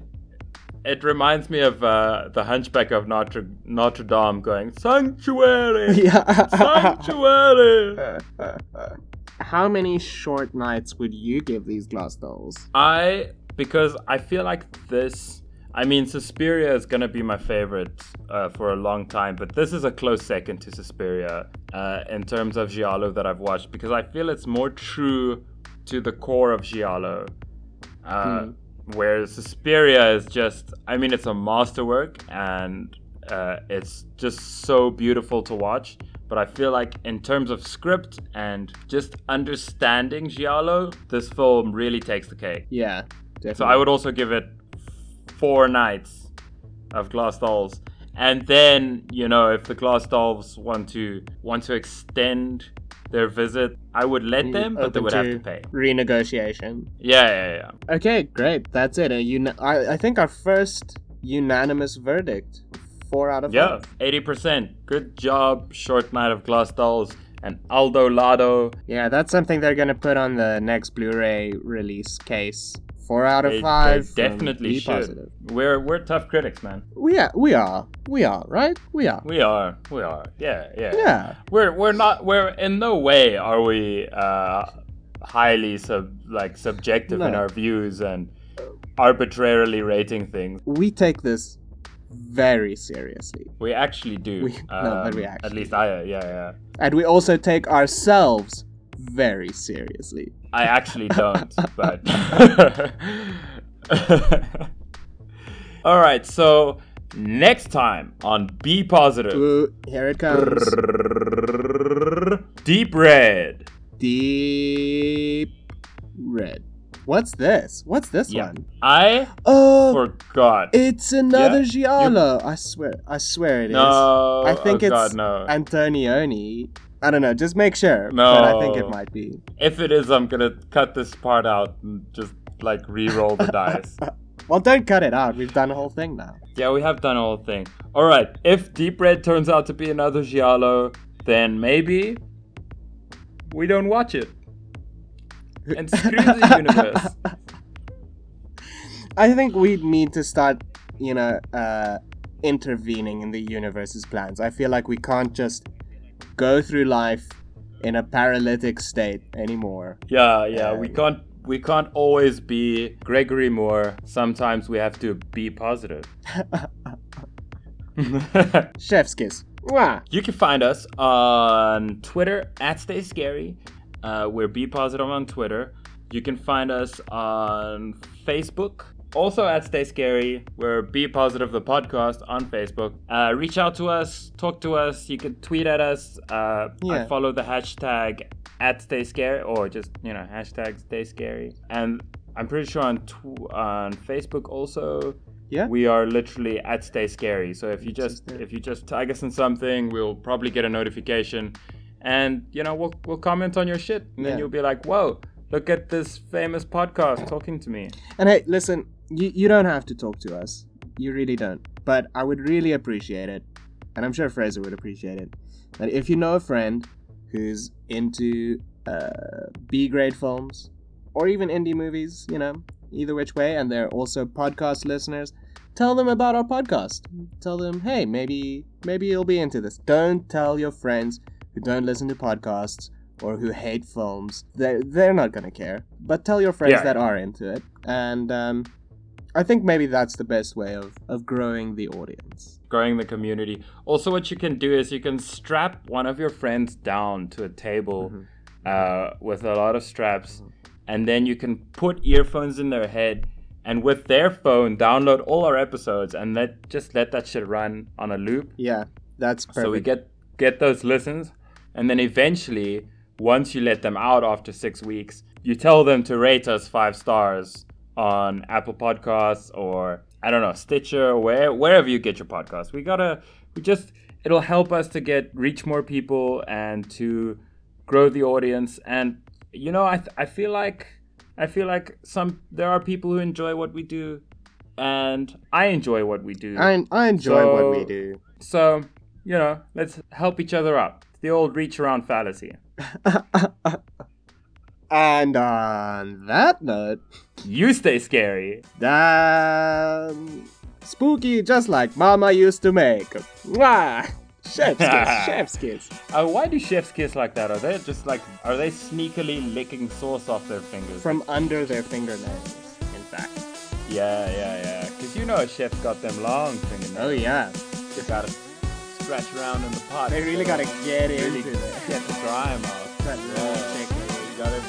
[SPEAKER 2] it reminds me of uh, the Hunchback of Notre Notre Dame going sanctuary,
[SPEAKER 1] yeah.
[SPEAKER 2] sanctuary.
[SPEAKER 1] How many short nights would you give these glass dolls?
[SPEAKER 2] I because I feel like this. I mean, Suspiria is gonna be my favorite uh, for a long time, but this is a close second to Suspiria uh, in terms of giallo that I've watched because I feel it's more true to the core of giallo. Uh,
[SPEAKER 1] Hmm.
[SPEAKER 2] Whereas Suspiria is just, I mean, it's a masterwork and uh, it's just so beautiful to watch. But I feel like, in terms of script and just understanding giallo, this film really takes the cake.
[SPEAKER 1] Yeah, definitely.
[SPEAKER 2] So I would also give it four nights of glass dolls. And then, you know, if the glass dolls want to want to extend their visit, I would let mm, them, but they would have
[SPEAKER 1] to
[SPEAKER 2] to pay.
[SPEAKER 1] renegotiation.
[SPEAKER 2] Yeah, yeah, yeah.
[SPEAKER 1] Okay, great. That's it. A uni- I, I think our first unanimous verdict. Four out of
[SPEAKER 2] Yeah,
[SPEAKER 1] five.
[SPEAKER 2] eighty percent. Good job, Short Night of Glass Dolls and Aldo Lado.
[SPEAKER 1] Yeah, that's something they're gonna put on the next Blu-ray release case. Four out of
[SPEAKER 2] They, they
[SPEAKER 1] five. from
[SPEAKER 2] definitely
[SPEAKER 1] Be
[SPEAKER 2] should.
[SPEAKER 1] Positive.
[SPEAKER 2] We're we're tough critics, man.
[SPEAKER 1] We are. We are. We are. Right. We are.
[SPEAKER 2] We are. We are. Yeah, yeah.
[SPEAKER 1] Yeah.
[SPEAKER 2] We're we're not. We're in no way are we uh, highly sub like subjective in our views and arbitrarily rating things.
[SPEAKER 1] We take this very seriously,
[SPEAKER 2] We actually do.
[SPEAKER 1] We- no, but we
[SPEAKER 2] Um, At least I. Yeah, yeah.
[SPEAKER 1] and we also take ourselves very seriously.
[SPEAKER 2] I actually don't, but. All right, so next time on Be Positive,
[SPEAKER 1] Ooh, here it comes.
[SPEAKER 2] Deep Red.
[SPEAKER 1] Deep red. What's this? What's this
[SPEAKER 2] Yeah.
[SPEAKER 1] one?
[SPEAKER 2] I
[SPEAKER 1] Oh,
[SPEAKER 2] forgot.
[SPEAKER 1] it's another
[SPEAKER 2] Yeah,
[SPEAKER 1] Giallo. I swear. I swear it is.
[SPEAKER 2] no,
[SPEAKER 1] I think
[SPEAKER 2] oh
[SPEAKER 1] it's
[SPEAKER 2] God, no.
[SPEAKER 1] Antonioni. I don't know. Just make sure.
[SPEAKER 2] No.
[SPEAKER 1] But I think it might be.
[SPEAKER 2] If it is, I'm gonna cut this part out and just like re-roll the dice.
[SPEAKER 1] Well, don't cut it out. We've done the whole thing now.
[SPEAKER 2] Yeah, we have done a whole thing. All right, if Deep Red turns out to be another giallo, then maybe we don't watch it. And screw the universe.
[SPEAKER 1] I think we need to start, you know, uh, intervening in the universe's plans. I feel like we can't just go through life in a paralytic state anymore.
[SPEAKER 2] Yeah, yeah, we
[SPEAKER 1] Um,
[SPEAKER 2] can't we can't always be Gregory Moore. Sometimes we have to be positive.
[SPEAKER 1] Chef's kiss. Mwah.
[SPEAKER 2] You can find us on Twitter at Stay Scary. Uh, we're Be Positive on Twitter. You can find us on Facebook, also at Stay Scary. We're Be Positive the podcast on Facebook. Uh, reach out to us, talk to us. You can tweet at us. Uh, I
[SPEAKER 1] Yeah.
[SPEAKER 2] follow the hashtag at Stay Scary or just you know hashtag Stay Scary. And I'm pretty sure on tw- on Facebook also
[SPEAKER 1] Yeah.
[SPEAKER 2] we are literally at Stay Scary. So if you just if you just tag us in something, we'll probably get a notification, and you know we'll we'll comment on your shit, and then you'll be like, "Whoa, look at this famous podcast talking to me."
[SPEAKER 1] And hey, listen, you, you don't have to talk to us. You really don't. But I would really appreciate it, and I'm sure Fraser would appreciate it, that if you know a friend who's into uh, B grade films or even indie movies, you know, either which way, and they're also podcast listeners, tell them about our podcast. Tell them, hey, maybe maybe you'll be into this. Don't tell your friends who don't listen to podcasts or who hate films. They're, they're not going to care. But tell your friends
[SPEAKER 2] Yeah.
[SPEAKER 1] that are into it. And um, I think maybe that's the best way of, of growing the audience.
[SPEAKER 2] Growing the community. Also, what you can do is you can strap one of your friends down to a table
[SPEAKER 1] Mhm.
[SPEAKER 2] uh, with a lot of straps, and then you can put earphones in their head. And with their phone, download all our episodes and let just let that shit run on a loop.
[SPEAKER 1] Yeah, that's perfect.
[SPEAKER 2] So we get get those listens, and then eventually, once you let them out after six weeks, you tell them to rate us five stars on Apple Podcasts or I don't know Stitcher, where wherever you get your podcasts. We gotta, we just it'll help us to get reach more people and to grow the audience. And you know, I I feel like I feel like some there are people who enjoy what we do, and I enjoy what we do.
[SPEAKER 1] I, I enjoy
[SPEAKER 2] So-
[SPEAKER 1] what we do.
[SPEAKER 2] So, you know, let's help each other out. The old reach around fallacy.
[SPEAKER 1] and on that note,
[SPEAKER 2] You stay scary.
[SPEAKER 1] um, spooky just like Mama used to make. Mwah! Chef's kiss, chef's kiss.
[SPEAKER 2] Uh, why do chefs kiss like that? Are they just like, are they sneakily licking sauce off their fingers?
[SPEAKER 1] From under their fingernails, in fact.
[SPEAKER 2] yeah, yeah, yeah. Because you know a chef's got them long fingernails.
[SPEAKER 1] Oh yeah,
[SPEAKER 2] They gotta scratch around in the pot.
[SPEAKER 1] they really
[SPEAKER 2] so
[SPEAKER 1] gotta get
[SPEAKER 2] really
[SPEAKER 1] into it.
[SPEAKER 2] get the grime out.
[SPEAKER 1] That
[SPEAKER 2] Yeah.
[SPEAKER 1] chicken.
[SPEAKER 2] You gotta,